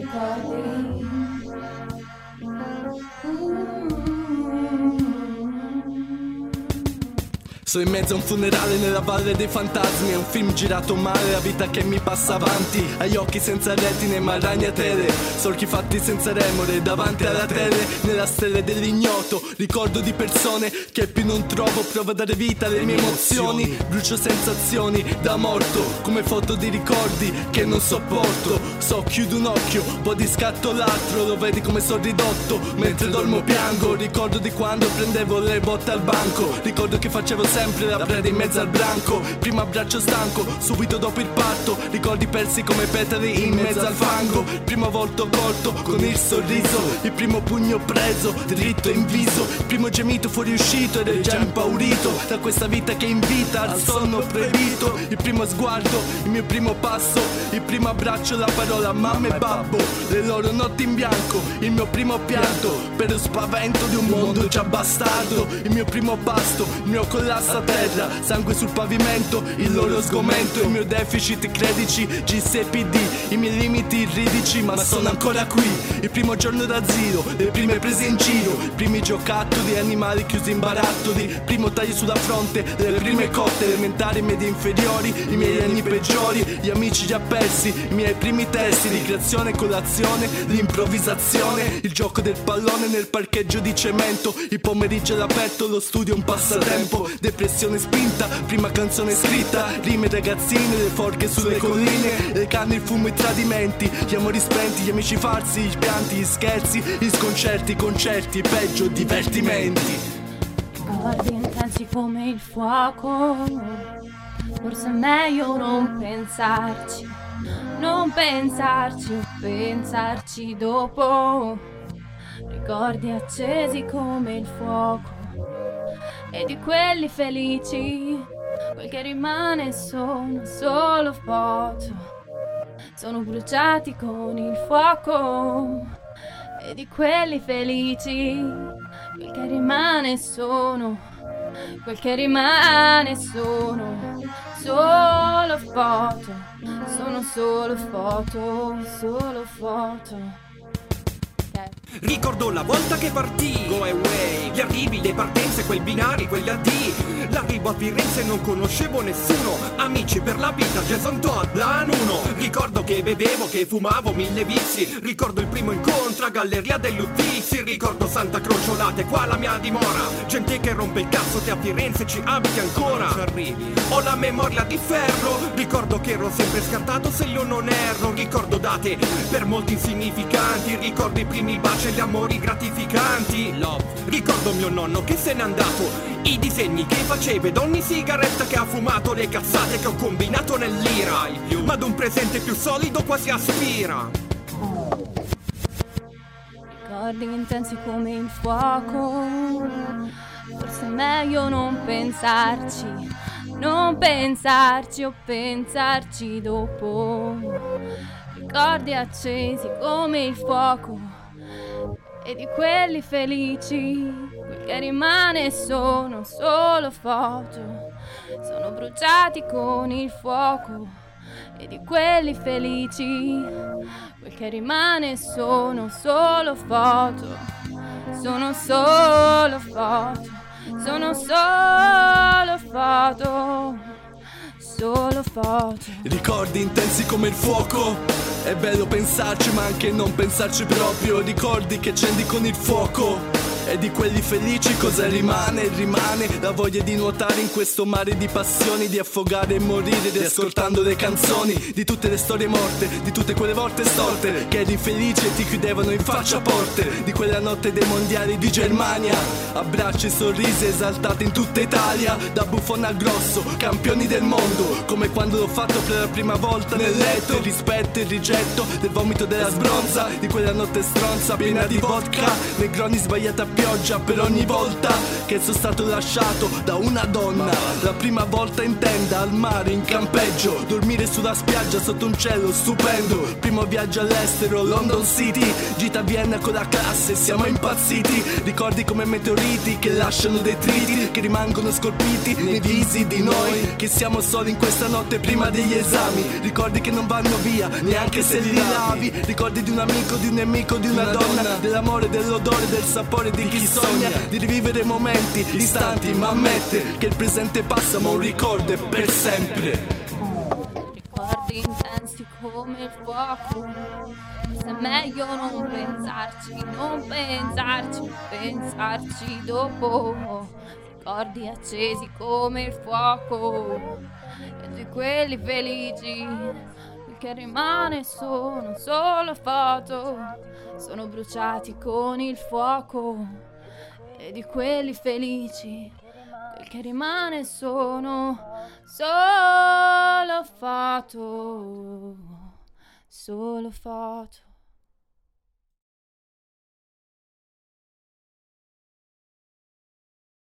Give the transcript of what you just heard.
Ikaw din Sono in mezzo a un funerale nella valle dei fantasmi. È un film girato male, la vita che mi passa avanti. Agli occhi senza retine ma ragnatele Solchi fatti senza remore davanti alla tele. Nella stella dell'ignoto Ricordo di persone che più non trovo. Provo a dare vita alle mie emozioni. Brucio sensazioni da morto Come foto di ricordi che non sopporto So chiudo un occhio, poi di scatto l'altro Lo vedi come sono ridotto. Mentre dormo piango Ricordo di quando prendevo le botte al banco. Ricordo che facevo sempre la preda in mezzo al branco. Primo abbraccio stanco, subito dopo il parto. Ricordi persi come petali in mezzo al fango. Primo volto colto con il sorriso Il primo pugno preso, dritto in viso. Il primo gemito fuoriuscito ed è già impaurito. Da questa vita che invita al sonno proibito Il primo sguardo, il mio primo passo. Il primo abbraccio, la parola mamma e babbo Le loro notti in bianco, il mio primo pianto Per lo spavento di un mondo già bastardo. Il mio primo pasto, il mio collasso a terra Sangue sul pavimento, il loro sgomento Il mio deficit credici, GSPD I miei limiti irridici ma sono ancora qui. Il primo giorno da zero, le prime prese in giro I primi giocattoli, animali chiusi in barattoli Primo taglio sulla fronte, le prime cotte Elementari, medie inferiori, i miei anni peggiori Gli amici già persi, i miei primi testi Ricreazione, colazione, l'improvvisazione Il gioco del pallone nel parcheggio di cemento. Il pomeriggio all'aperto, lo studio un passatempo. Depressione spinta, prima canzone scritta. Rime ragazzine, le forche sulle colline. Le canne, il fumo, i tradimenti. Gli amori spenti, gli amici falsi I pianti, gli scherzi, gli sconcerti, i concerti Peggio, divertimenti. Ricordi intensi come il fuoco. Forse è meglio non pensarci Non pensarci pensarci dopo. Ricordi accesi come il fuoco E di quelli felici. Quel che rimane sono solo foto. Sono bruciati con il fuoco E di quelli felici. Quel che rimane sono Quel che rimane sono Solo foto Sono solo foto Solo foto Ok. Ricordo la volta che partì. Go away. Gli arrivi, le partenze, quei binari, quegli addii L'arrivo a Firenze non conoscevo nessuno. Amici per la vita, Jason Todd, Lanuno Ricordo che bevevo, che fumavo mille vizi. Ricordo il primo incontro a Galleria dell'Uffizzi Ricordo Santa Crociolate, qua la mia dimora. Gente che rompe il cazzo, te a Firenze ci abiti ancora. Ci arrivi. Ho la memoria di ferro. Ricordo che ero sempre scartato se io non erro. Ricordo date per molti insignificanti. Ricordo i primi baci e gli amori gratificanti. Love. Ricordo mio nonno che se n'è andato. I disegni che faceva ed ogni sigaretta che ha fumato Le cazzate che ho combinato nell'ira. Ma ad un presente più solido quasi aspira. Ricordi intensi come il fuoco. Forse è meglio non pensarci. Non pensarci o pensarci dopo. Ricordi accesi come il fuoco E di quelli felici Quel che rimane sono solo foto. Sono bruciati con il fuoco. E di quelli felici quel che rimane sono solo foto. Sono solo foto. Sono solo foto solo foto Ricordi intensi come il fuoco. È bello pensarci ma anche non pensarci proprio. Ricordi che accendi con il fuoco e di quelli felici cosa rimane? Rimane la voglia di nuotare in questo mare di passioni, di affogare e morire, riascoltando le canzoni, di tutte le storie morte, di tutte quelle volte storte, che eri infelice e ti chiudevano in faccia porte, di quella notte dei mondiali di Germania, abbracci e sorrisi esaltati in tutta Italia, da buffone a grosso, campioni del mondo, come quando l'ho fatto per la prima volta nel letto, il rispetto e il rigetto del vomito della sbronza, di quella notte stronza piena di vodka, negroni sbagliata pioggia per ogni volta che sono stato lasciato da una donna. La prima volta in tenda, al mare, in campeggio, dormire sulla spiaggia sotto un cielo stupendo. Primo viaggio all'estero, London City, gita a Vienna con la classe, siamo impazziti. Ricordi come meteoriti che lasciano detriti, che rimangono scolpiti nei visi di noi, che siamo soli in questa notte prima degli esami. Ricordi che non vanno via, neanche se li lavi. Ricordi di un amico, di un nemico, di una donna, dell'amore, dell'odore, del sapore di di chi sogna di rivivere momenti, istanti, ma ammette che il presente passa ma un ricordo per sempre. Ricordi intensi come il fuoco, se è meglio non pensarci, non pensarci, pensarci dopo. Ricordi accesi come il fuoco, e di quelli felici che rimane sono solo foto, sono bruciati con il fuoco. E di quelli felici quel che rimane sono solo foto, solo foto.